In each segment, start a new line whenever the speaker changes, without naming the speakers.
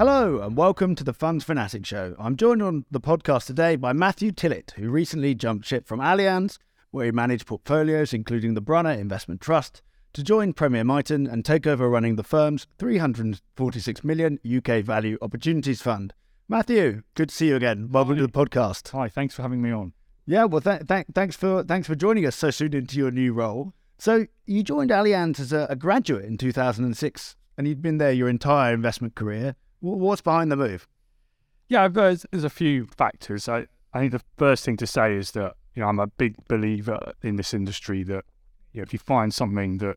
Hello and welcome to the Funds Fanatic Show. I'm joined on the podcast today by Matthew Tillett, who recently jumped ship from Allianz, where he managed portfolios including the Brunner Investment Trust, to join Premier Miton and take over running the firm's 346 million UK Value Opportunities Fund. Matthew, good to see you again. Welcome to the podcast.
Hi, thanks for having me on.
Yeah, well, th- th- thanks for thanks for joining us so soon into your new role. So you joined Allianz as a, a graduate in 2006, and you'd been there your entire investment career. What's behind the move?
Yeah, there's, there's a few factors. I, I think the first thing to say is that you know I'm a big believer in this industry that you know, if you find something that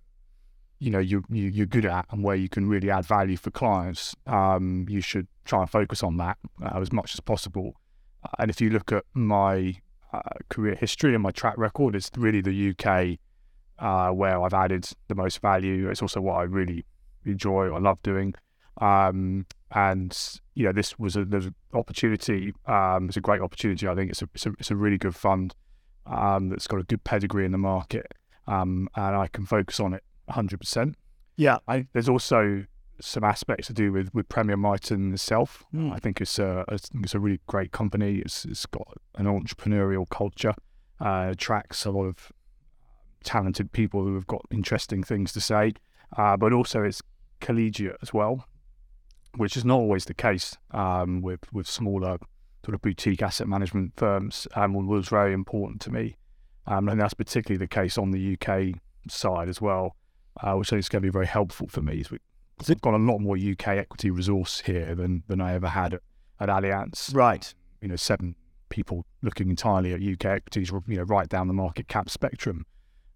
you know you, you you're good at and where you can really add value for clients, um, you should try and focus on that uh, as much as possible. Uh, and if you look at my uh, career history and my track record, it's really the UK uh, where I've added the most value. It's also what I really enjoy. I love doing. Um, and you know, this was a there's an opportunity. Um, it's a great opportunity. I think it's a it's a, it's a really good fund um, that's got a good pedigree in the market, um, and I can focus on it 100. percent
Yeah,
I, there's also some aspects to do with, with Premier Miton itself.
Mm.
I think it's a I think it's a really great company. It's it's got an entrepreneurial culture. Uh, attracts a lot of talented people who have got interesting things to say, uh, but also it's collegiate as well, which is not always the case um, with with smaller sort of boutique asset management firms. Um, was very important to me, um, and that's particularly the case on the UK side as well, uh, which I think is going to be very helpful for me. I've got a lot more UK equity resource here than than I ever had at, at Allianz.
right.
You know, seven people looking entirely at UK equities, you know, right down the market cap spectrum,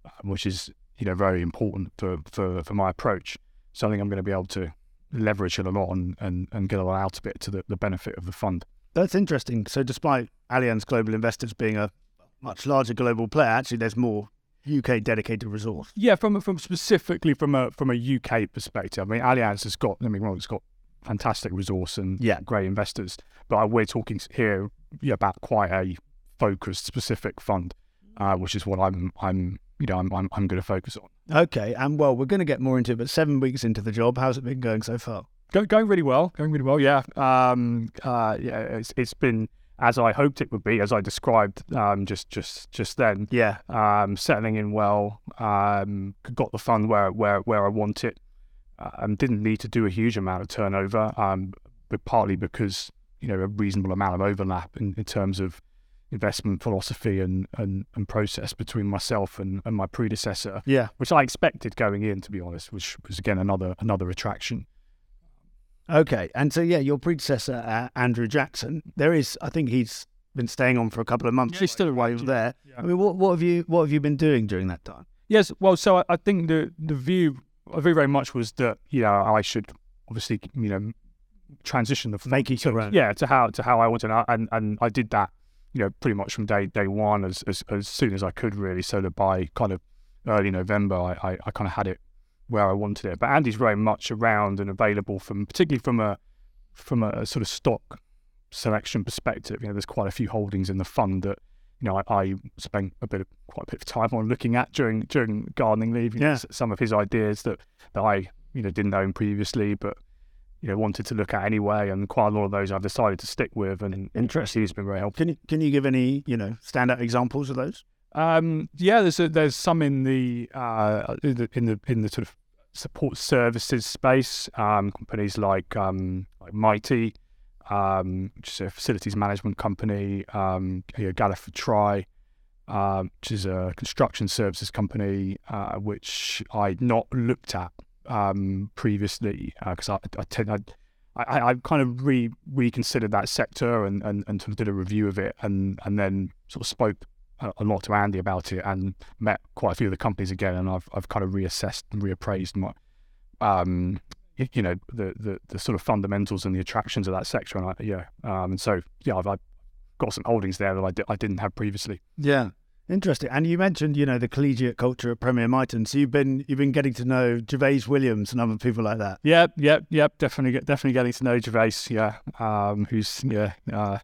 um, which is you know very important for for for my approach. So I think I'm going to be able to leverage it a lot and and, and get a lot out of it to the, the benefit of the fund.
That's interesting. So, despite Allianz Global Investors being a much larger global player, actually, there's more UK dedicated resource.
Yeah, from from specifically from a from a UK perspective. I mean, Allianz has got. I mean, well, it's got fantastic resource and
Yeah.
great investors, but we're talking here yeah, about quite a focused, specific fund, uh, which is what I'm I'm you know I'm I'm, I'm going to focus on.
Okay, and well, we're going to get more into it, but seven weeks into the job, how's it been going so far?
Go, going really well, going really well. Yeah, um, uh, yeah, it's it's been as I hoped it would be, as I described um, just just just then.
Yeah,
um, settling in well, um, got the fund where where where I want it, um, didn't need to do a huge amount of turnover, um, but partly because you know a reasonable amount of overlap in, in terms of investment philosophy and, and, and process between myself and, and my predecessor,
yeah.
which I expected going in, to be honest, which was again another another attraction.
Okay, and so yeah, your predecessor uh, Andrew Jackson, there is, I think he's been staying on for a couple of months.
Yeah, he's still
while
around,
there.
yeah.
I mean, what what have you what have you been doing during that time?
Yes, well, so I, I think the the view very very much was that you know I should obviously you know transition the
Make it your
yeah to how to how I wanted, and and and I did that you know pretty much from day day one as as, as soon as I could really, so that by kind of early November I, I, I kind of had it where I wanted it. But Andy's very much around and available from particularly from a from a sort of stock selection perspective. You know, there's quite a few holdings in the fund that you know I, I spent a bit of quite a bit of time on looking at during during gardening leave. Know,
Yeah.
some of his ideas that that I you know didn't own previously, but you know wanted to look at anyway, and quite a lot of those I've decided to stick with. And
Interesting.
it's been very helpful.
Can you can you give any you know standout examples of those?
Um, yeah, there's a, there's some in the uh, in the in the in the sort of support services space. Um, companies like um, like Mitie, um, which is a facilities management company. Um, you know, Galliford Try, um, which is a construction services company, uh, which I'd not looked at um, previously because I, I tend I, I, I kind of re reconsidered that sector and, and, and sort of did a review of it and, and then sort of spoke a, a lot to Andy about it and met quite a few of the companies again and I've I've kind of reassessed and reappraised my um you know the, the the sort of fundamentals and the attractions of that sector and I, yeah um and so yeah I've, I've got some holdings there that I, di- I didn't have previously
Yeah. Interesting. And you mentioned, you know, the collegiate culture at Premier Miton. So you've been you've been getting to know Gervais Williams and other people like that.
Yep, yep, yep. Definitely, definitely getting to know Gervais. Yeah, um, who's yeah, uh,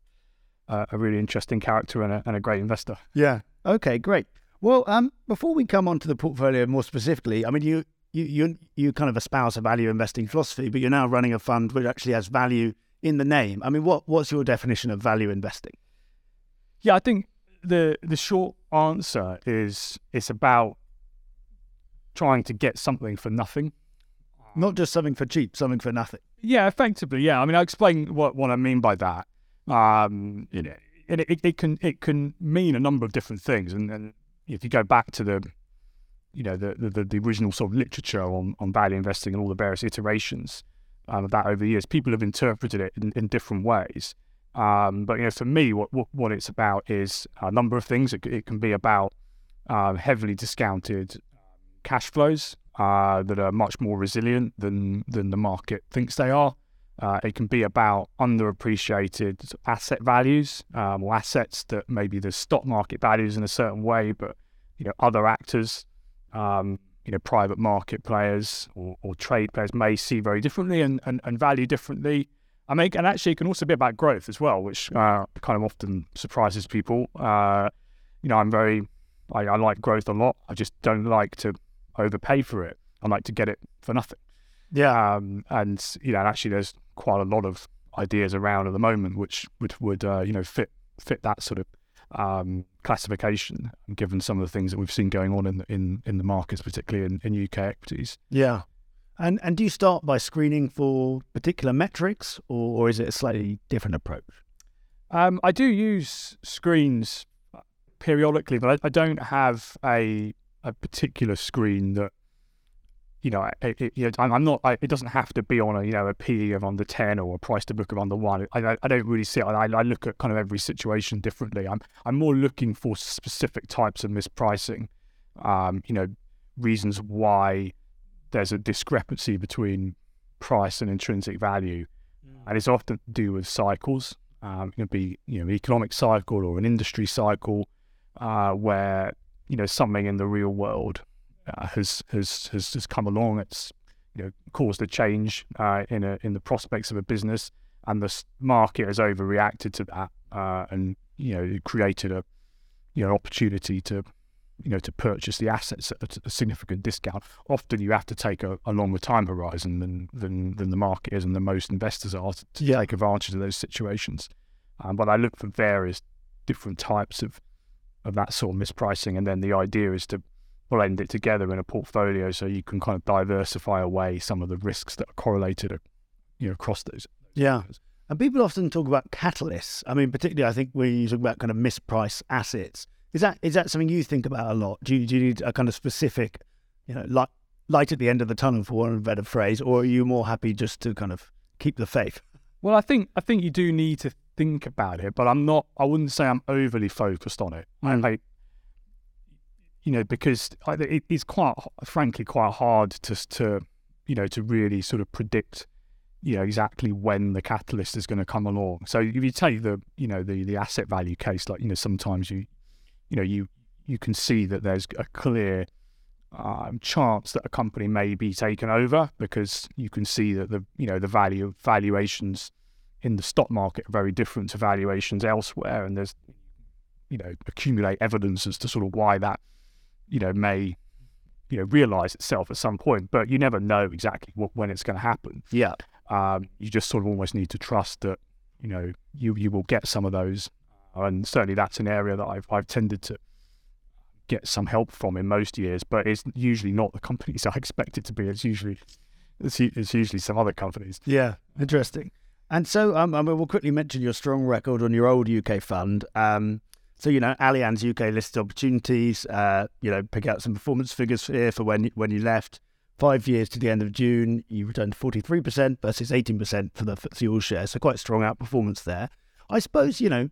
uh, a really interesting character and a, and a great investor.
Yeah. Okay, great. Well, um, before we come on to the portfolio more specifically, I mean, you you you you kind of espouse a value investing philosophy, but you're now running a fund which actually has value in the name. I mean, what what's your definition of value investing?
Yeah, I think the the short answer is it's about trying to get something for nothing.
Not just something for cheap, something for nothing.
Yeah, effectively. Yeah, I mean, I'll explain what, what I mean by that. Um, you know, it, it, it can it can mean a number of different things, and, and if you go back to the you know the, the the original sort of literature on on value investing and all the various iterations um, of that over the years, people have interpreted it in, in different ways. Um, but you know, for me, what, what, what it's about is a number of things. It, it can be about uh, heavily discounted cash flows uh, that are much more resilient than than the market thinks they are. Uh, it can be about underappreciated asset values um, or assets that maybe the stock market values in a certain way, but you know other actors, um, you know private market players or, or, trade players may see very differently and, and, and value differently. I mean, and actually, it can also be about growth as well, which uh, kind of often surprises people. Uh, you know, I'm very, I, I, like growth a lot. I just don't like to overpay for it. I like to get it for nothing.
Yeah.
Um, and you know, actually, there's quite a lot of ideas around at the moment which which would uh, you know fit fit that sort of um, classification, given some of the things that we've seen going on in the, in in the markets, particularly in, in UK equities.
Yeah. And and do you start by screening for particular metrics, or, or is it a slightly different approach?
Um, I do use screens periodically, but I, I, don't have a a particular screen that you know, it, it, you know I'm not. I, it doesn't have to be on a you know a PE of under ten or a price to book of under one. I, I don't really see it. I, I look at kind of every situation differently. I'm I'm more looking for specific types of mispricing. Um, you know, reasons why there's a discrepancy between price and intrinsic value, mm. and it's often to do with cycles. Um, it can be you know economic cycle or an industry cycle uh, where you know something in the real world uh, has, has has has come along. It's you know caused a change uh, in a in the prospects of a business, and the market has overreacted to that, uh, and you know created a you know opportunity to you know to purchase the assets at a significant discount. Often you have to take a, a longer time horizon than, than than the market is, and than most investors are to, to yeah. take advantage of those situations. Um, but I look for various different types of of that sort of mispricing, and then the idea is to blend it together in a portfolio so you can kind of diversify away some of the risks that are correlated, uh, you know, across those.
Yeah. And people often talk about catalysts. I mean, particularly, I think when you talk about kind of mispriced assets, is that is that something you think about a lot? Do you, do you need a kind of specific, you know, light, light at the end of the tunnel, for one better phrase, or are you more happy just to kind of keep the faith?
Well, I think I think you do need to think about it, but I'm not. I wouldn't say I'm overly focused on it. Mm. I, you know, because it, it's quite, frankly, quite hard to to, you know, to really sort of predict, you know, exactly when the catalyst is going to come along. So if you take the, you know, the the asset value case, like you know, sometimes you, you know, you you can see that there's a clear um, chance that a company may be taken over because you can see that the you know the value valuations in the stock market are very different to valuations elsewhere, and there's you know accumulate evidence as to sort of why that you know may you know realize itself at some point, but you never know exactly what, when it's going to happen.
Yeah,
um, you just sort of almost need to trust that you know you you will get some of those, and certainly that's an area that I've I've tended to get some help from in most years, but it's usually not the companies I expect it to be. It's usually it's, it's usually some other companies.
Yeah, interesting. And so, um, I mean, we'll quickly mention your strong record on your old UK fund. Um, so, you know, Allianz UK listed opportunities, uh, you know, pick out some performance figures here for when, when you left. Five years to the end of June, you returned 43% versus 18% for the FTSE All Share. So, quite strong outperformance there. I suppose, you know,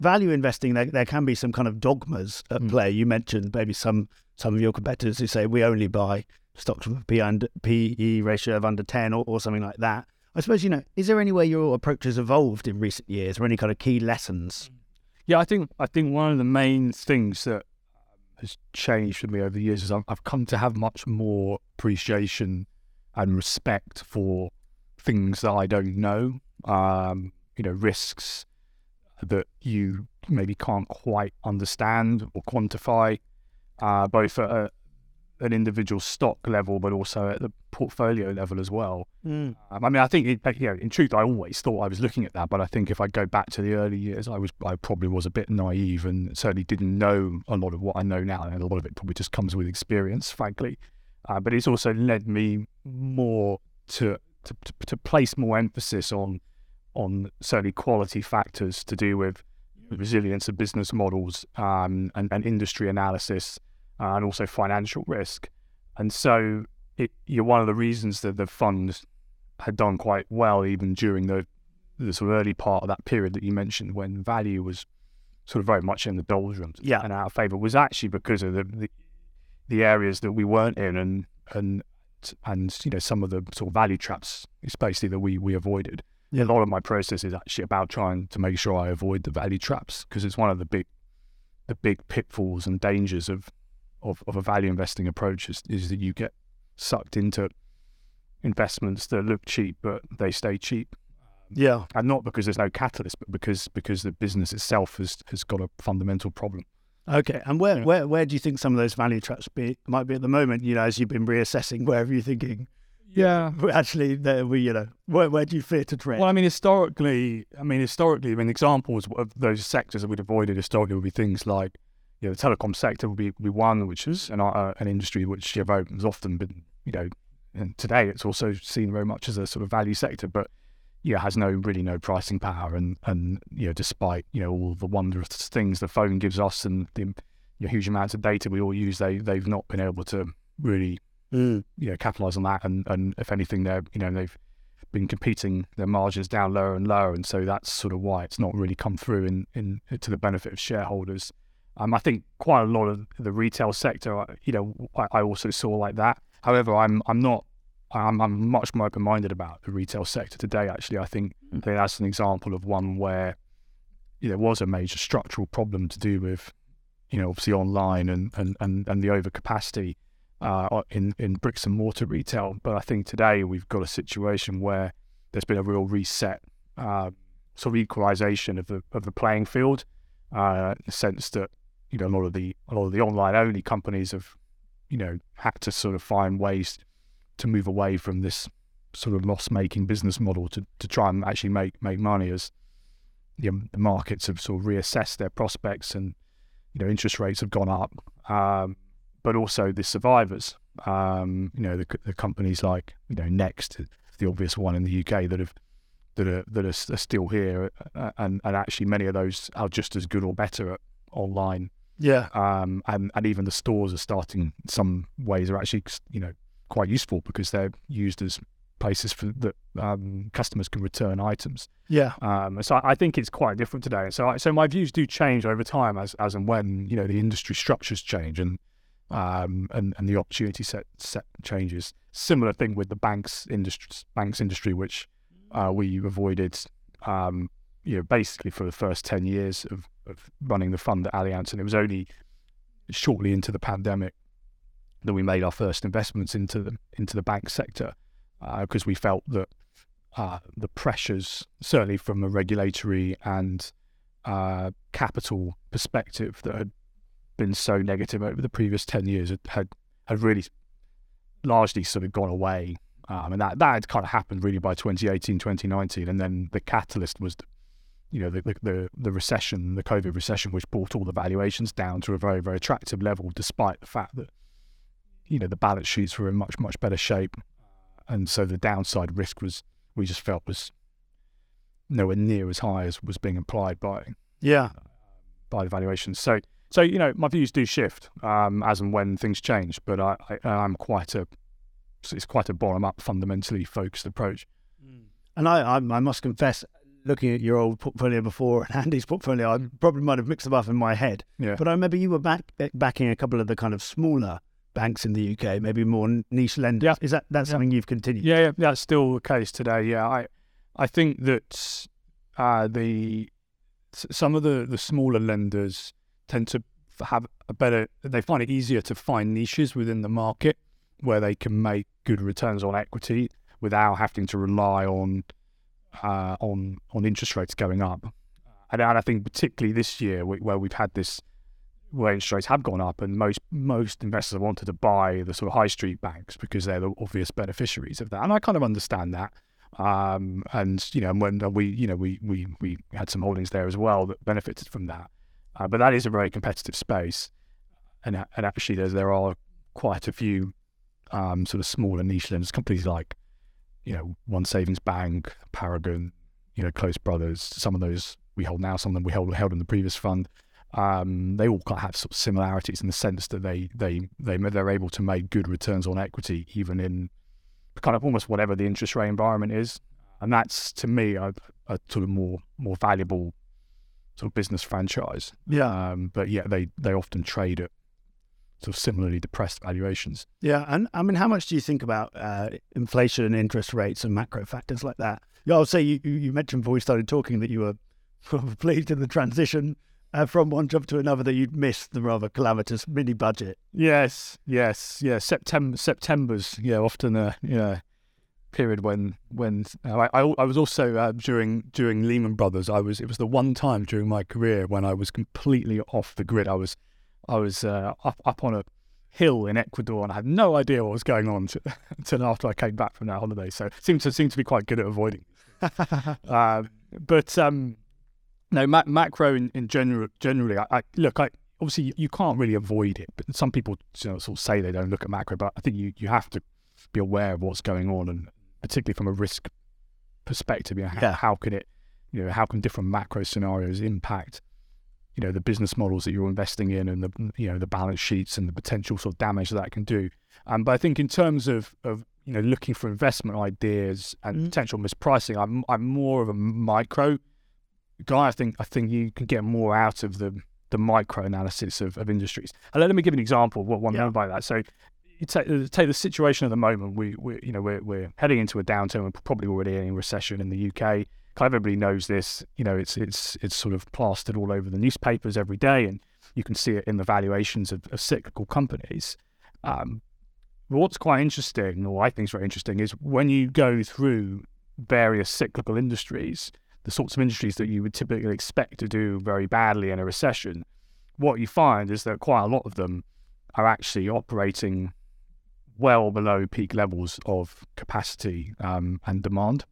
value investing, there, there can be some kind of dogmas at mm. play. You mentioned maybe some some of your competitors who say we only buy stocks with a P and PE ratio of under 10 or, or something like that. I suppose, you know, is there any way your approach has evolved in recent years or any kind of key lessons?
Yeah, I think I think one of the main things that has changed for me over the years is I've, I've come to have much more appreciation and respect for things that I don't know. Um, you know, risks that you maybe can't quite understand or quantify, uh, both at a, an individual stock level, but also at the portfolio level as well.
Mm.
Um, I mean, I think, it, you know, in truth, I always thought I was looking at that, but I think if I go back to the early years, I was, I probably was a bit naive and certainly didn't know a lot of what I know now, and a lot of it probably just comes with experience, frankly. Uh, but it's also led me more to, to to, to place more emphasis on on certainly quality factors to do with resilience of business models um, and, and industry analysis uh, and also financial risk. And so it, you're one of the reasons that the fund had done quite well even during the the sort of early part of that period that you mentioned when value was sort of very much in the doldrums
Yeah.
and out of favour was actually because of the, the the areas that we weren't in and and and you know some of the sort of value traps especially that we we avoided
Yeah.
a lot of my process is actually about trying to make sure I avoid the value traps because it's one of the big the big pitfalls and dangers of of, of a value investing approach is, is that you get sucked into investments that look cheap but they stay cheap
Yeah.
and not because there's no catalyst but because because the business itself has has got a fundamental problem
Okay. And where,
Yeah.
where where do you think some of those value traps be might be at the moment? You know, as you've been reassessing, where are you thinking?
Yeah
Actually, there we you know, where where do you fear to tread?
Well, I mean, historically, I mean, historically, I mean, examples of those sectors that we'd avoided historically would be things like, you know, the telecom sector would be, would be one, which is an, uh, an industry which you know, has often been, you know, and today it's also seen very much as a sort of value sector, but you know, has no really no pricing power, and and you know, despite you know all the wondrous things the phone gives us and the you know, huge amounts of data we all use, they they've not been able to really
Mm.
you know capitalize on that and and if anything they're you know they've been competing their margins down lower and lower. And so that's sort of why it's not really come through in in to the benefit of shareholders. Um i think quite a lot of the retail sector uh, you know i, I also saw like that. However i'm i'm not I'm, I'm much more open-minded about the retail sector today. Actually, I think I think that's an example of one where there was a major structural problem to do with, you know, obviously online and and and, and the overcapacity uh, in in bricks and mortar retail. But I think today we've got a situation where there's been a real reset, uh, sort of equalisation of the of the playing field, uh, in the sense that you know a lot of the a lot of the online only companies have, you know, had to sort of find ways to move away from this sort of loss making business model to to try and actually make make money as you know, the markets have sort of reassessed their prospects and you know interest rates have gone up. Um, but also the survivors. Um, you know, the, the companies like you know Next, the obvious one in the UK that have that are that are, are still here, uh, and and actually many of those are just as good or better at online.
Yeah.
Um, and and even the stores are starting in some ways are actually you know quite useful because they're used as places for that um, customers can return items.
Yeah.
Um, so I I think it's quite different today. So I, so my views do change over time as as and when you know the industry structures change and um, and and the opportunity set set changes. Similar thing with the banks industry banks industry, which uh, we avoided. Um, you know, basically for the first ten years of, of running the fund at Allianz, and it was only shortly into the pandemic that we made our first investments into the into the bank sector because we felt that uh, the pressures, certainly from a regulatory and uh, capital perspective, that had been so negative over the previous 10 years had, had, had really largely sort of gone away. Um, and that, that had kind of happened really by 2018, 2019. And then the catalyst was, you know, the, the, the, the recession, the COVID recession, which brought all the valuations down to a very, very attractive level, despite the fact that, you know, the balance sheets were in much, much better shape. And so the downside risk was, we just felt was nowhere near as high as was being implied by
Yeah.
by the valuations. So, so you know, my views do shift um, as and when things change, but I, I, I'm quite a it's quite a bottom up, fundamentally focused approach.
And I, I, I must confess, looking at your old portfolio before and Andy's portfolio, I probably might have mixed them up in my head.
Yeah,
But I remember you were back backing a couple of the kind of smaller banks in the UK, maybe more niche lenders.
Yeah.
Is that that's
Yeah.
something you've continued?
yeah, yeah, that's still the case today. Yeah, I I think that uh, the some of the the smaller lenders tend to have a better. They find it easier to find niches within the market where they can make good returns on equity without having to rely on uh, on on interest rates going up. And, and I think particularly this year, where we've had this where interest rates have gone up, and most most investors wanted to buy the sort of high street banks because they're the obvious beneficiaries of that, and I kind of understand that. Um, and you know, when we you know we we we had some holdings there as well that benefited from that, uh, but that is a very competitive space, and and actually there's there are quite a few um, sort of smaller niche lenders, companies like you know One Savings Bank, Paragon, you know Close Brothers. Some of those we hold now, some of them we held held in the previous fund. Um, they all kind of have sort of similarities in the sense that they they they they're able to make good returns on equity even in kind of almost whatever the interest rate environment is, and that's to me a, a sort of more more valuable sort of business franchise.
Yeah.
Um, but yeah, they they often trade at sort of similarly depressed valuations.
Yeah, and I mean, how much do you think about uh, inflation and interest rates and macro factors like that? Yeah, I'll say you, you mentioned before we started talking that you were pleased in the transition uh, from one job to another that you'd missed the rather calamitous mini budget.
Yes, yes, yeah. September, September's yeah often a yeah period when when uh, I, I, I was also uh, during during Lehman Brothers. I was it was the one time during my career when I was completely off the grid. I was I was uh, up up on a hill in Ecuador and I had no idea what was going on until after I came back from that holiday. So seemed to seem to be quite good at avoiding. uh, but um, no, ma- macro in, in general generally, I, I, look. I obviously you can't really avoid it, but some people you know, sort of say they don't look at macro, but I think you you have to be aware of what's going on, and particularly from a risk perspective, you know,
Yeah.
how, how can it, you know, how can different macro scenarios impact you know the business models that you're investing in and the you know the balance sheets and the potential sort of damage that, that can do. Um, but I think in terms of of you know looking for investment ideas and
Mm.
potential mispricing, I'm I'm more of a micro guy. I think I think you can get more out of the the micro analysis of, of industries. And let me give an example of what one
Yeah.
meant by that. So you take, uh, take the situation at the moment. We we you know we're we're heading into a downturn. We're probably already in a recession in the UK kind of everybody knows this. You know, it's it's it's sort of plastered all over the newspapers every day, and you can see it in the valuations of, of cyclical companies. Um, what's quite interesting, or I think is very interesting, is when you go through various cyclical industries, the sorts of industries that you would typically expect to do very badly in a recession. What you find is that quite a lot of them are actually operating well below peak levels of capacity um, and demand.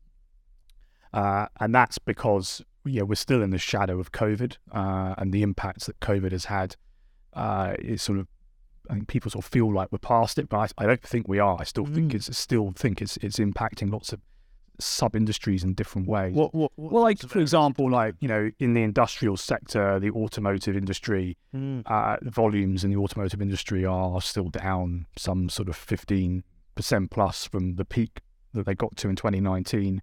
Uh, and that's because yeah, we're still in the shadow of COVID uh, and the impacts that COVID has had. Uh, is sort of, I think people sort of feel like we're past it, but I, I don't think we are. I still think
Mm.
it's still think it's it's impacting lots of sub industries in different ways.
What, what, what
well, like for example, like you know, in the industrial sector, the automotive industry,
Mm.
uh, the volumes in the automotive industry are still down some sort of 15% plus from the peak that they got to in 2019.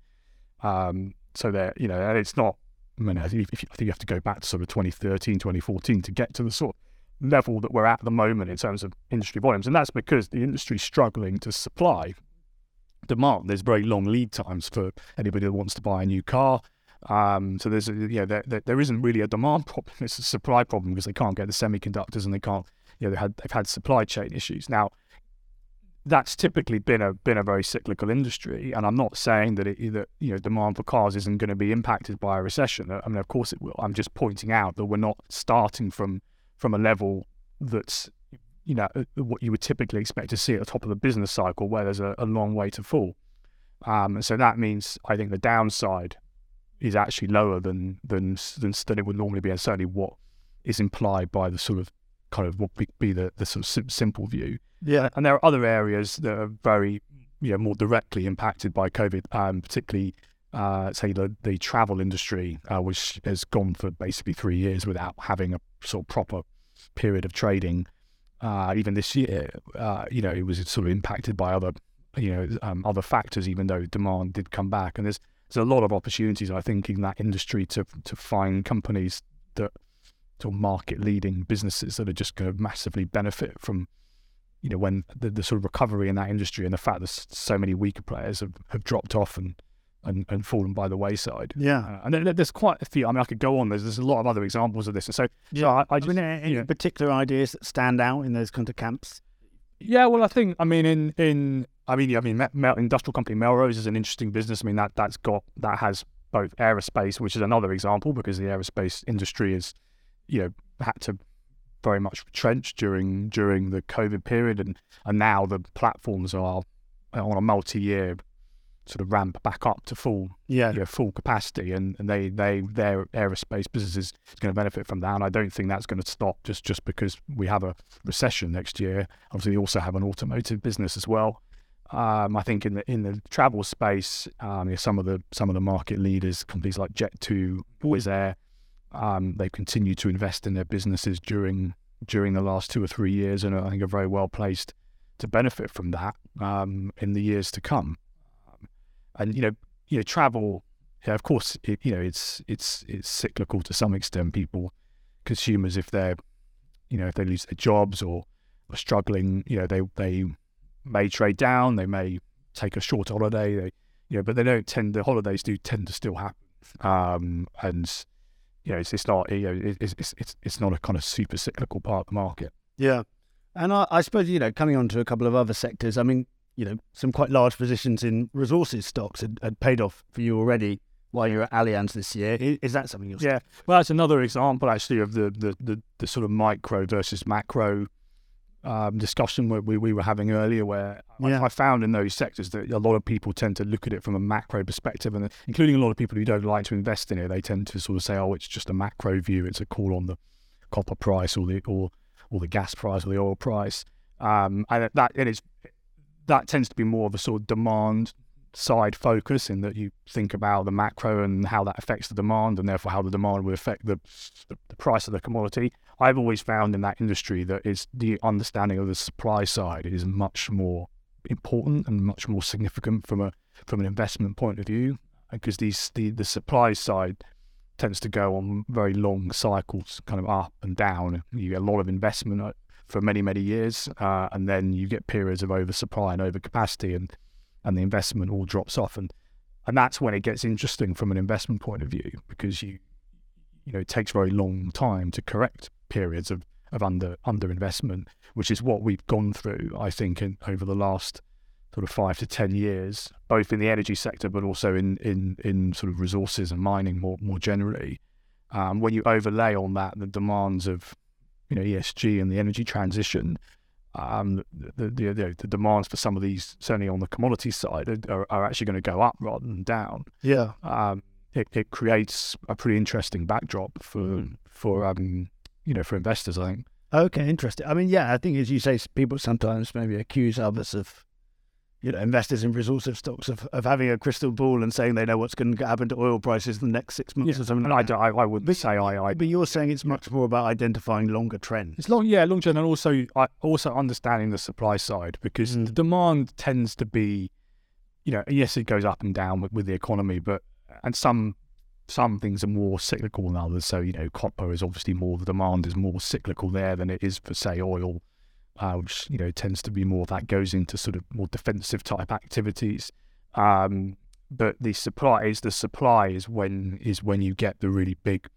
Um, so they're, you know, and it's not, I mean, I think, if you, I think you have to go back to sort of 2013, 2014 to get to the sort of level that we're at at the moment in terms of industry volumes. And that's because the industry's struggling to supply demand. There's very long lead times for anybody that wants to buy a new car. Um, so there's a, yeah, there, there, there isn't really a demand problem. It's a supply problem because they can't get the semiconductors and they can't, you know, they had they've had supply chain issues. Now, that's typically been a been a very cyclical industry, and I'm not saying that it that you know demand for cars isn't going to be impacted by a recession. I mean, of course it will. I'm just pointing out that we're not starting from from a level that's you know uh, what you would typically expect to see at the top of the business cycle, where there's a, a long way to fall. Um, and so that means I think the downside is actually lower than than than, than it would normally be, and certainly what is implied by the sort of kind of what would be the, the sort of sim- simple view.
Yeah.
And there are other areas that are very, you know, more directly impacted by COVID, um, particularly, uh, say, the, the travel industry, uh, which has gone for basically three years without having a sort of proper period of trading. Uh, even this year, uh, you know, it was sort of impacted by other, you know, um, other factors, even though demand did come back. And there's there's a lot of opportunities, I think, in that industry to to find companies that sort of market leading businesses that are just going to massively benefit from you know, when the, the sort of recovery in that industry and the fact that so many weaker players have, have dropped off and, and, and fallen by the wayside.
Yeah.
Uh, and there, there's quite a few. I mean, I could go on. There's, there's a lot of other examples of this. And so,
Yeah.
so I, I
I mean, any
yeah.
particular ideas that stand out in those kind of camps?
yeah, well, I think, I mean, in, in I mean, I mean, Mel, industrial company Melrose is an interesting business. I mean, that, that's got, that has both aerospace, which is another example because the aerospace industry is, you know, had to very much retrenched during during the COVID period, and and now the platforms are on a multi-year sort of ramp back up to full
Yeah.
you know, full capacity, and, and they they their aerospace business is, is going to benefit from that. And I don't think that's going to stop just just because we have a recession next year. Obviously, we also have an automotive business as well. Um, I think in the in the travel space, um, you know, some of the some of the market leaders, companies like Jet2, Wizz Air, um, they've continued to invest in their businesses during during the last two or three years, and I think are very well placed to benefit from that um, in the years to come. And you know, you know, travel, yeah, of course, it, you know, it's it's it's cyclical to some extent. People, consumers, if they're, you know, if they lose their jobs or are struggling, you know, they they may trade down, they may take a short holiday, they, you know, but they don't tend. The holidays do tend to still happen, um, and you know, it's, it's not, you know, it's, it's it's it's not a kind of super cyclical part of the market.
Yeah. And I, I suppose, you know, coming on to a couple of other sectors, I mean, you know, some quite large positions in resources stocks had, had paid off for you already while you're at Allianz this year. Is, that something you're
Yeah, well, that's another example actually of the the, the, the sort of micro versus macro um, discussion we, we were having earlier, where I-
Yeah.
I, found in those sectors that a lot of people tend to look at it from a macro perspective, and including a lot of people who don't like to invest in it, they tend to sort of say, "Oh, it's just a macro view; it's a call on the copper price or the or or the gas price or the oil price," um, and that it is that tends to be more of a sort of demand side focus in that you think about the macro and how that affects the demand and therefore how the demand will affect the, the, the price of the commodity. I've always found in that industry that it's the understanding of the supply side is much more important and much more significant from a from an investment point of view because these the, the supply side tends to go on very long cycles kind of up and down you get a lot of investment for many many years uh, and then you get periods of oversupply and overcapacity and and the investment all drops off. And and that's when it gets interesting from an investment point of view because you you know it takes a very long time to correct periods of of under underinvestment which is what we've gone through I think in over the last sort of five to ten years both in the energy sector but also in in in sort of resources and mining more more generally. Um, when you overlay on that the demands of you know ESG and the energy transition um, the, the, the, the demands for some of these, certainly on the commodity side, are, are actually going to go up rather than down.
Yeah.
Um, it, it creates a pretty interesting backdrop for for um, you know for investors. I think.
Okay, interesting. I mean, yeah, I think as you say, people sometimes maybe accuse others of, you know, investors in resources stocks of, of having a crystal ball and saying they know what's going to happen to oil prices in the next six months or something.
And I,
like
don't- I, I wouldn't
But-
say I, I.
But you're saying it's much more about identifying longer trends.
It's long, yeah, long term, and also I also understanding the supply side because
Mm.
the demand tends to be, you know, yes, it goes up and down with, with the economy, but and some some things are more cyclical than others. So you know, copper is obviously more the demand is more cyclical there than it is for say oil, uh, which you know tends to be more that goes into sort of more defensive type activities. Um, but the supply is the supply is when is when you get the really big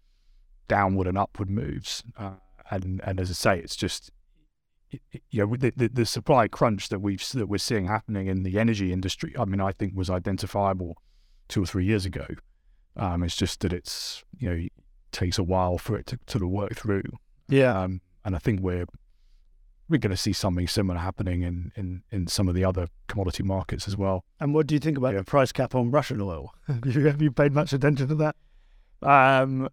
downward and upward moves. Uh, and and as I say, it's just you know the, the, the supply crunch that we've that we're seeing happening in the energy industry. I mean, I think was identifiable two or three years ago. Um, it's just that it's you know takes a while for it to sort of work through.
Yeah.
Um, and I think we're we're going to see something similar happening in, in, in some of the other commodity markets as well.
And what do you think about
Yeah.
the price cap on Russian oil? have, you, have you paid much attention to that?
Um,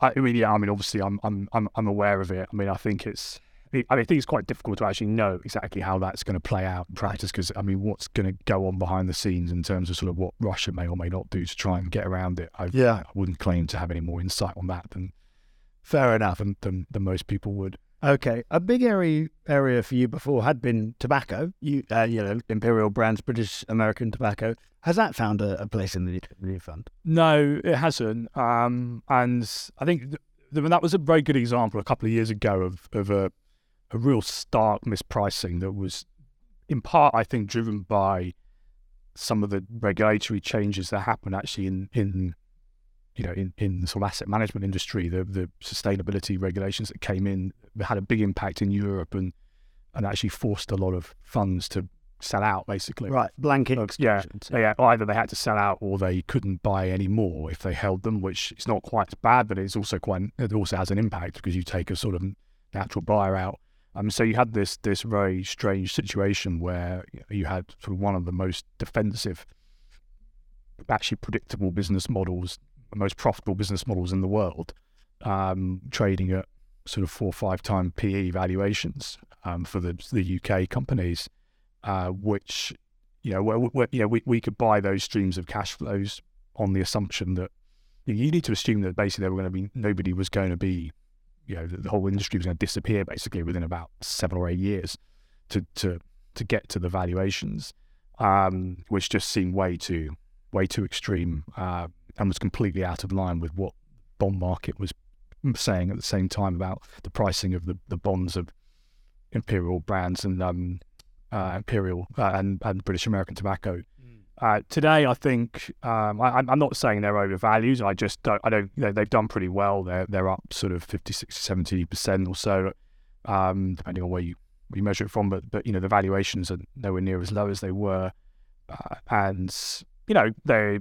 I, I mean, yeah, I mean, obviously, I'm I'm I'm I'm aware of it. I mean, I think it's. I mean, I think it's quite difficult to actually know exactly how that's going to play out in practice because I mean, what's going to go on behind the scenes in terms of sort of what Russia may or may not do to try and get around it. I,
Yeah.
I wouldn't claim to have any more insight on that than
Fair enough.
than, than, than most people would.
Okay, a big area area for you before had been tobacco. You, uh, you know, Imperial Brands, British American Tobacco. Has that found a, a place in the new fund?
No, it hasn't. Um, and I think th- th- that was a very good example a couple of years ago of, of a, a real stark mispricing that was, in part, I think, driven by some of the regulatory changes that happened actually in, in you know, in, in the sort of asset management industry, the, the sustainability regulations that came in had a big impact in Europe and, and actually forced a lot of funds to sell out, basically.
Right, blanket
Uh, yeah, yeah, either they had to sell out or they couldn't buy any more if they held them, which is not quite as bad, but it's also quite it also has an impact because you take a sort of natural buyer out. Um, so you had this this very strange situation where you had sort of one of the most defensive, actually predictable business models, most profitable business models in the world, um, trading at sort of four or five time PE valuations um, for the the UK companies, uh, which you know where, you know we, we could buy those streams of cash flows on the assumption that you need to assume that basically there were going to be nobody was going to be you know the, the whole industry was going to disappear basically within about seven or eight years to to to get to the valuations, um, which just seemed way too way too extreme uh, and was completely out of line with what bond market was saying at the same time about the pricing of the, the bonds of imperial brands and um, uh, imperial uh, and, and British American tobacco. Uh, today, I think um, I, am not saying they're overvalued. I just don't. I don't. You know, they've done pretty well. They're they're up sort of 50, 60, 70 percent or so, um, depending on where you you measure it from. But but you know the valuations are nowhere near as low as they were, uh, and you know they.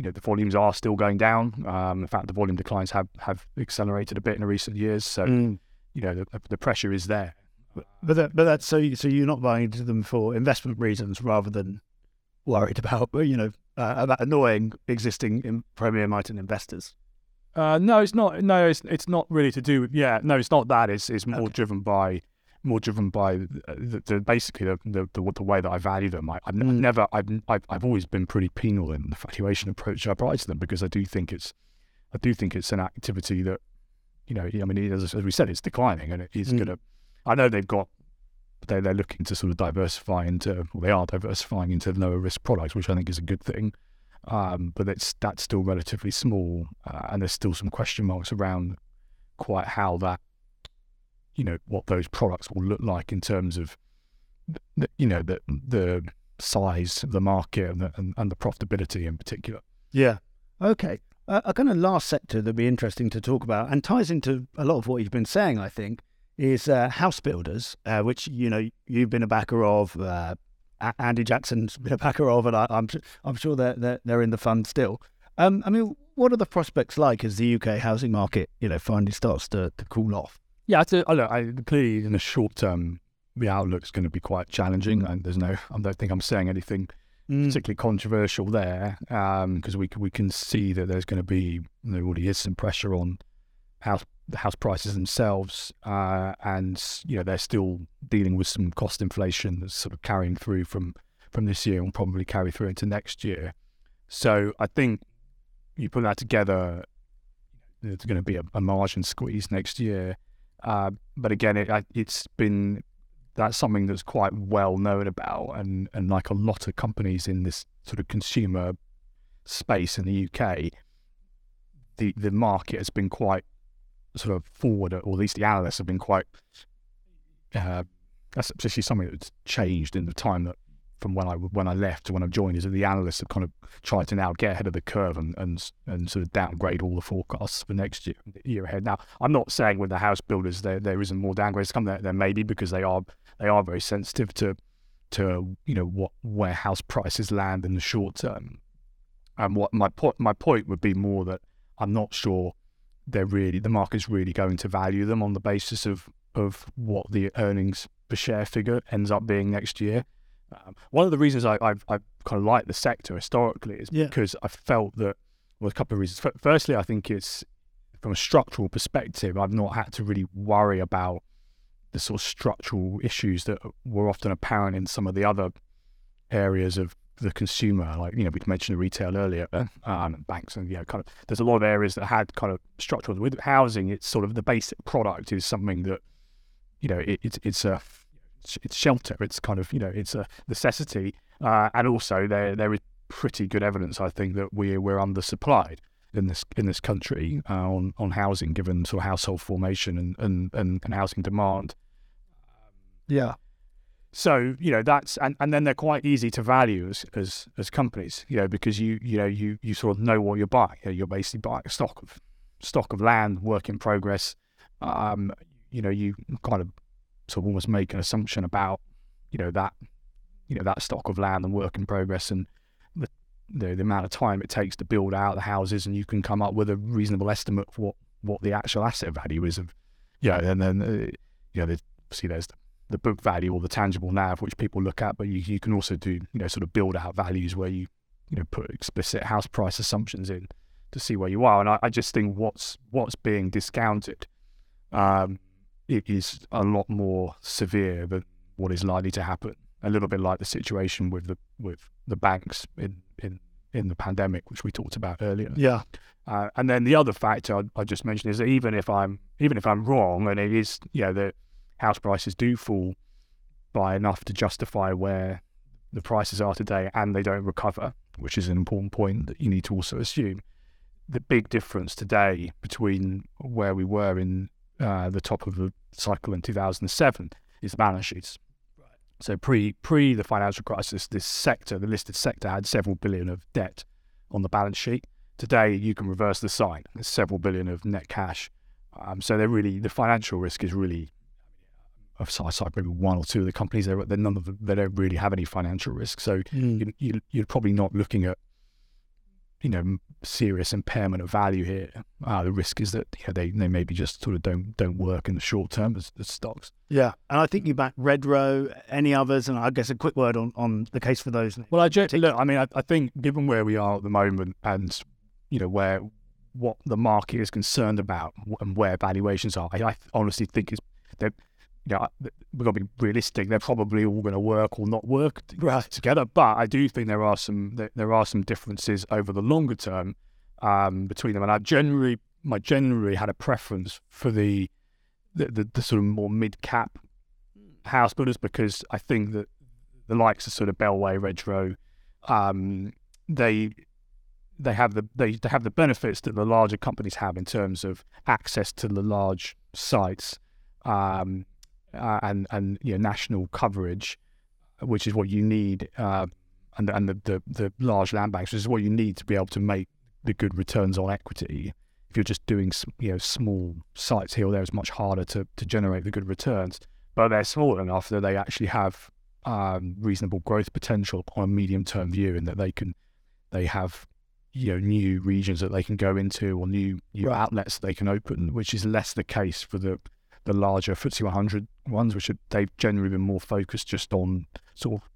You know the volumes are still going down. Um, in fact, the volume declines have, have accelerated a bit in recent years. So, mm. you know, the, the pressure is there.
But that, but that's so. So you're not buying into them for investment reasons rather than worried about, you know, uh, about annoying existing in Premier Miton investors?
Uh, no, it's not. No, it's it's not really to do with. Yeah, no, it's not that. It's it's more okay. driven by more driven by the, the, basically the, the, the way that I value them. I, have mm. never I've, I've I've always been pretty penal in the valuation approach I apply to them because I do think it's I do think it's an activity that you know I mean as, as we said it's declining and it is mm. going to. I know they've got they're, they're looking to sort of diversify into, well, they are diversifying into lower risk products, which I think is a good thing. Um, but it's that's still relatively small, uh, and there's still some question marks around quite how that, you know, what those products will look like in terms of, the, you know, the the size of the market and the, and, and the profitability in particular.
Yeah. Okay. Uh, a kind of last sector that'd be interesting to talk about and ties into a lot of what you've been saying, I think, is uh, House Builders, uh, which you know you've been a backer of. Uh, Andy Jackson's been a backer of, and I, am I'm, I'm sure they're, they're, they're in the fund still. Um, I mean, what are the prospects like as the UK housing market, you know, finally starts to, to cool off?
Yeah, to, I, look, I, clearly in the short term, the outlook's going to be quite challenging, and there's no, I don't think I'm saying anything mm. particularly controversial there, because um, we we can see that there's going to be there already is some pressure on house the house prices themselves, uh, and you know they're still dealing with some cost inflation that's sort of carrying through from from this year and probably carry through into next year. So I think you put that together, there's going to be a, a margin squeeze next year. Uh, but again, it, it's been that's something that's quite well known about, and and like a lot of companies in this sort of consumer space in the UK, the the market has been quite sort of forward, or at least the analysts have been quite. Uh, that's especially something that's changed in the time that from when I when I left to when I joined is that the analysts have kind of tried to now get ahead of the curve and and, and sort of downgrade all the forecasts for next year year ahead. Now I'm not saying with the house builders there there isn't more downgrades come there there may be because they are they are very sensitive to to you know what where house prices land in the short term. And what my point my point would be more that I'm not sure they're really the market's really going to value them on the basis of of what the earnings per share figure ends up being next year. Um, one of the reasons I, I've, I've kind of liked the sector historically is yeah. because I felt that well, a couple of reasons. F- firstly, I think it's from a structural perspective, I've not had to really worry about the sort of structural issues that were often apparent in some of the other areas of the consumer. Like you know, we mentioned retail earlier, um, banks, and you know, kind of. There's a lot of areas that had kind of structural. With housing, it's sort of the basic product is something that you know it, it's it's a it's shelter. It's kind of you know it's a necessity, uh, and also there there is pretty good evidence, I think, that we we're undersupplied in this in this country uh, on on housing, given sort of household formation and and, and, and housing demand.
Yeah.
So you know that's and, and then they're quite easy to value as, as as companies, you know, because you you know you you sort of know what you're buying. You know, you're basically buying a stock of stock of land, work in progress. Um, you know, you kind of sort of almost make an assumption about you know that you know that stock of land and work in progress and the the, the amount of time it takes to build out the houses, and you can come up with a reasonable estimate for what what the actual asset value is of yeah, and then uh, you know, there's, obviously there's the, the book value or the tangible NAV, which people look at, but you, you can also do you know sort of build out values where you you know put explicit house price assumptions in to see where you are. And I, I just think what's what's being discounted um, it is a lot more severe than what is likely to happen. A little bit like the situation with the with the banks in in in the pandemic, which we talked about earlier.
Yeah.
Uh, and then the other factor I, I, just mentioned is that even if I'm even if I'm wrong, and it is you know the house prices do fall by enough to justify where the prices are today, and they don't recover, which is an important point that you need to also assume. The big difference today between where we were in uh, the top of the cycle in 2007 is the balance sheets. So pre pre the financial crisis, this sector, the listed sector, had several billion of debt on the balance sheet. Today, you can reverse the sign. There's several billion of net cash. Um, so they're really the financial risk is really. I Aside maybe one or two of the companies, they're, they're none of them, they don't really have any financial risk. So mm. you, you, you're probably not looking at you know serious impairment of value here. Uh, the risk is that you know, they they maybe just sort of don't don't work in the short term as, as stocks.
Yeah, and I think you back Redrow, any others, and I guess a quick word on, on the case for those.
Well, I just, look. I mean, I, I think given where we are at the moment, and you know where what the market is concerned about and where valuations are, I, I honestly think is that you know, we've got to be realistic. They're probably all going to work or not work right. together. But I do think there are some there are some differences over the longer term um, between them. And I generally, I generally had a preference for the the, the, the sort of more mid cap house builders because I think that the likes of sort of Bellway, Redrow, um, they they have the they, they have the benefits that the larger companies have in terms of access to the large sites. Um, uh, and and you know national coverage, which is what you need, uh, and and the, the, the large land banks, which is what you need to be able to make the good returns on equity. If you're just doing you know small sites here or there, it's much harder to to generate the good returns. But they're small enough that they actually have um, reasonable growth potential on a medium term view, and that they can they have you know new regions that they can go into or new new outlets they can open, which is less the case for the the larger FTSE 100 ones, which are, they've generally been more focused just on sort of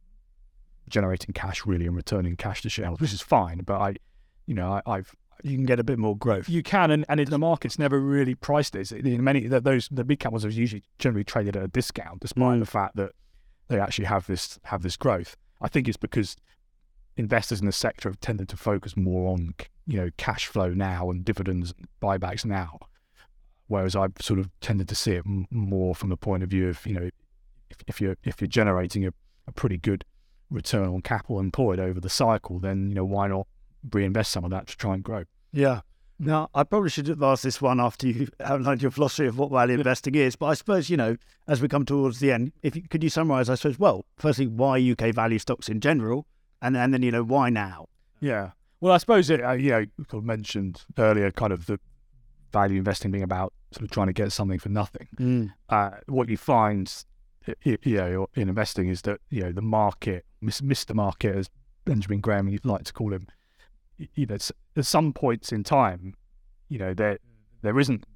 generating cash really and returning cash to shareholders, which is fine. But I, you know, I, have
you can get a bit more growth.
You can, and, and the market's never really priced it. In many those the big cap ones are usually generally traded at a discount, despite mm. the fact that they actually have this have this growth. I think it's because investors in the sector have tended to focus more on you know cash flow now and dividends and buybacks now Whereas I've sort of tended to see it m- more from the point of view of you know if, if you're if you're generating a, a pretty good return on capital employed over the cycle, then you know why not reinvest some of that to try and grow.
Yeah. Now, I probably should have asked this one after you outlined your philosophy of what value investing is. But I suppose, you know, as we come towards the end, if you, could you summarize, I suppose, well, firstly, why UK value stocks in general, and, and then, you know, why now?
Yeah. Well, I suppose, it, uh, you know, we mentioned earlier kind of the, value investing being about sort of trying to get something for nothing. Mm. Uh, what you find, you know, in investing is that you know the market, Mr. Market, as Benjamin Graham you'd like to call him, you know, at some points in time, you know, there there isn't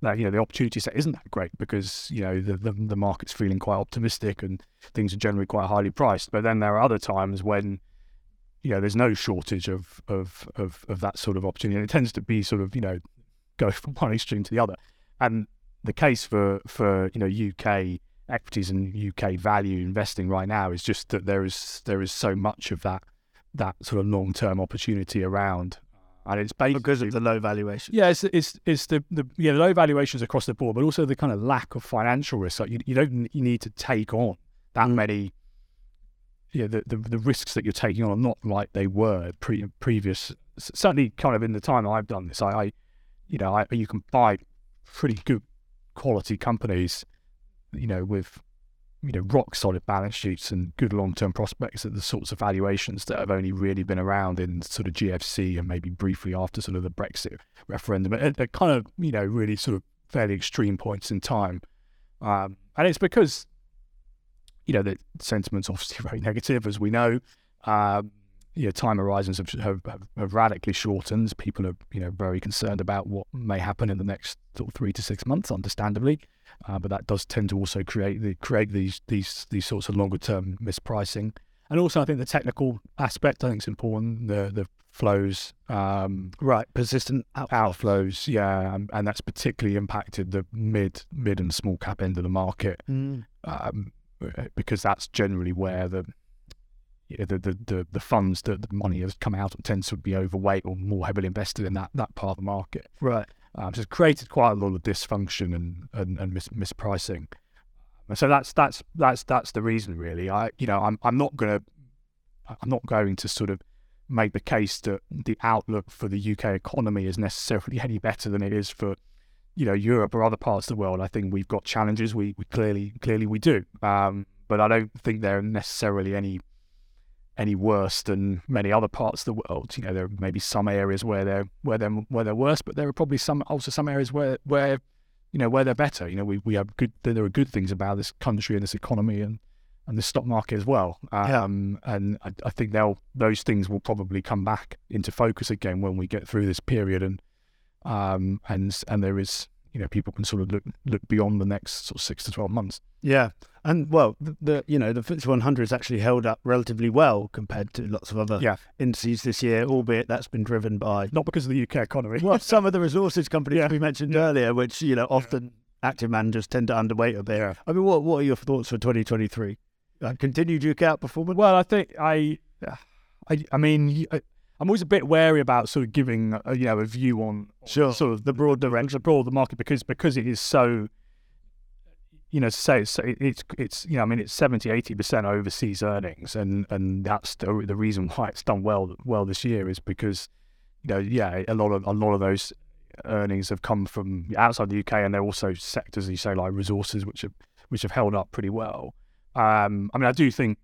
that you know the opportunity set isn't that great because you know the, the, the market's feeling quite optimistic and things are generally quite highly priced. But then there are other times when you know there's no shortage of of of, of that sort of opportunity. And it tends to be sort of you know go from one extreme to the other. And the case for for you know UK equities and UK value investing right now is just that there is there is so much of that that sort of long term opportunity around. And it's basically
because of the low valuation.
Yeah, it's it's it's the, the yeah the low valuations across the board, but also the kind of lack of financial risk. Like you, you don't you need to take on that mm. many. Yeah, the, the the risks that you're taking on are not like they were pre, previous. Certainly, kind of in the time I've done this, I, I you know, I, you can buy pretty good quality companies, you know, with you know rock solid balance sheets and good long term prospects at the sorts of valuations that have only really been around in sort of GFC and maybe briefly after sort of the Brexit referendum at, kind of you know really sort of fairly extreme points in time, um, and it's because you know the sentiment's obviously very negative as we know. Um, you know, time horizons have, have, have radically shortened. People are, you know, very concerned about what may happen in the next sort of three to six months, understandably. Uh, but that does tend to also create the create these these these sorts of longer term mispricing. And also, I think the technical aspect I think is important. The the flows, um,
right, persistent
outflows, yeah, and, and, that's particularly impacted the mid mid and small cap end of the market, mm. um, because that's generally where the the, the, the, the funds that the money has come out of tends to be overweight or more heavily invested in that, that part of the market.
Right.
Um, so it's created quite a lot of dysfunction and, and, and mis- mispricing. And so that's that's that's that's the reason really. I you know I'm I'm not gonna I'm not going to sort of make the case that the outlook for the UK economy is necessarily any better than it is for you know Europe or other parts of the world. I think we've got challenges. We, we clearly clearly we do, um, but I don't think they're necessarily any any worse than many other parts of the world. You know, there may be some areas where they're where they're where they're worse, but there are probably some also some areas where where you know where they're better. You know, we we have good there are good things about this country and this economy and and the stock market as well. Um, yeah. And I, I, think they'll those things will probably come back into focus again when we get through this period and um and and there is you know people can sort of look look beyond the next sort of six to twelve months.
Yeah, and well, the, the you know the FTSE 100 has actually held up relatively well compared to lots of other
yeah.
indices this year, albeit that's been driven by
not because of the UK economy.
well, some of the resources companies yeah. we mentioned yeah. earlier, which you know often active managers tend to underweight a bit. I mean, what what are your thoughts for 2023? Uh, continued UK outperformance?
Well, I think I, I, I mean, I, I'm always a bit wary about sort of giving a, you know a view on,
sure.
sort of the broad direction, the broad the market because because it is so you know, say it's, it's, it's, you know, I mean, it's 70, 80% overseas earnings. And, and that's the, the reason why it's done well, well this year is because, you know, yeah, a lot of, a lot of those earnings have come from outside the UK and they're also sectors, you say, like resources, which have, which have held up pretty well. Um, I mean, I do think,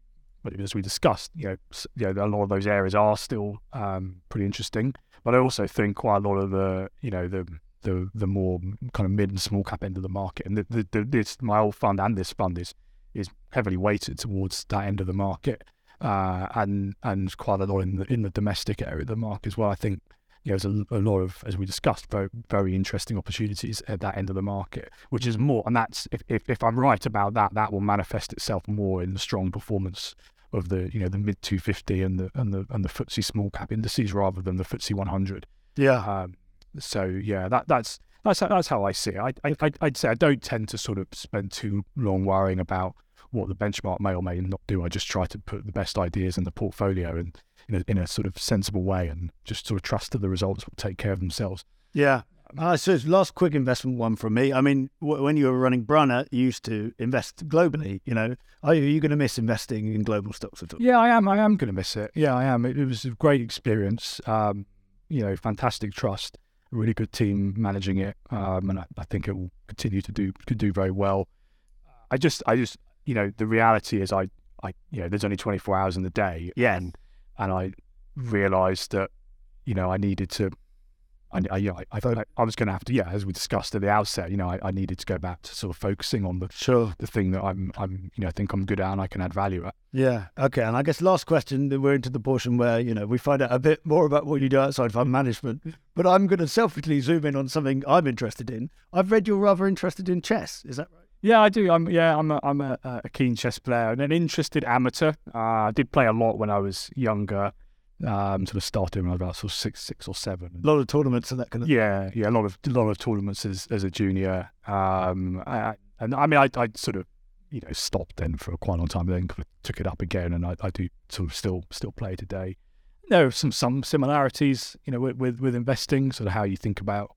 as we discussed, you know, you know, a lot of those areas are still um, pretty interesting. But I also think quite a lot of the, you know, the the the more kind of mid and small cap end of the market. And the, the, the, this my old fund and this fund is is heavily weighted towards that end of the market, uh, and and quite a lot in the in the domestic area of the market as well. I think you know, there's a, a, lot of, as we discussed, very, very interesting opportunities at that end of the market, which is more, and that's if, if, if I'm right about that, that will manifest itself more in the strong performance of the you know the mid 250 and the and the and the FTSE small cap indices rather than the FTSE 100.
Yeah. Um,
so yeah, that that's that's that's how I see it. I, I I'd say I don't tend to sort of spend too long worrying about what the benchmark may or may not do. I just try to put the best ideas in the portfolio and in a, in a sort of sensible way, and just sort of trust that the results will take care of themselves.
Yeah. Uh, so last quick investment one from me. I mean, w- when you were running Brunner, you used to invest globally. You know, are you, you going to miss investing in global stocks at all?
Yeah, I am. I am going to miss it. Yeah, I am. It, it was a great experience. Um, you know, fantastic trust a really good team managing it, um, and I, I, think it will continue to do could do very well. I just, I just, you know, the reality is, I, I, you know, there's only 24 hours in the day,
yeah,
and, and I realised that, you know, I needed to I, I, I, I, I was going to have to, yeah, as we discussed at the outset, you know, I, I needed to go back to sort of focusing on the
sure
the thing that I'm, I'm, you know, I think I'm good at and I can add value at.
Yeah. Okay. And I guess last question, we're into the portion where you know we find out a bit more about what you do outside fund management. But I'm going to selfishly zoom in on something I'm interested in. I've read you're rather interested in chess. Is that right?
Yeah, I do. I'm yeah, I'm a, I'm a, a keen chess player and an interested amateur. Uh, I did play a lot when I was younger um, sort of started when I was about sort of six, six or seven.
A lot of tournaments and that kind of.
Yeah, yeah, a lot of a lot of tournaments as, as a junior. Um, I, and I mean, I I sort of you know stopped then for quite a long time, then kind of took it up again, and I, I do sort of still still play today. There are some some similarities, you know, with, with with investing, sort of how you think about,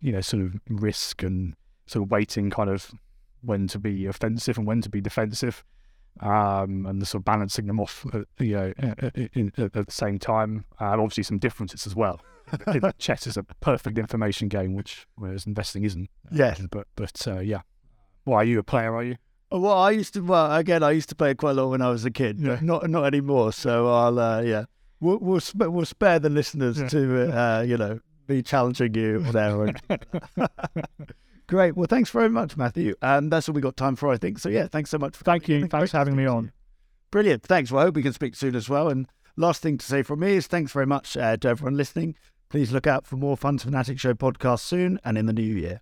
you know, sort of risk and sort of waiting, kind of when to be offensive and when to be defensive um, and the sort of balancing them off, uh, you know, in, in, at the same time. Uh, obviously, some differences as well. Chess is a perfect information game, which whereas investing isn't.
Yes,
but but uh, yeah. Why are you a player? Are you?
Well, I used to. Well, again, I used to play quite a lot when I was a kid. Yeah. Not not anymore. So I'll uh, yeah. We'll we'll, sp- we'll spare the listeners yeah. to uh, you know be challenging you there. Great. Well, thanks very much, Matthew. And that's all we got time for, I think. So, yeah, thanks so much. For
Thank you. Thanks, thanks for having me on.
Brilliant. Thanks. Well, I hope we can speak soon as well. And last thing to say from me is thanks very much uh, to everyone listening. Please look out for more Funds Fanatic Show podcasts soon and in the new year.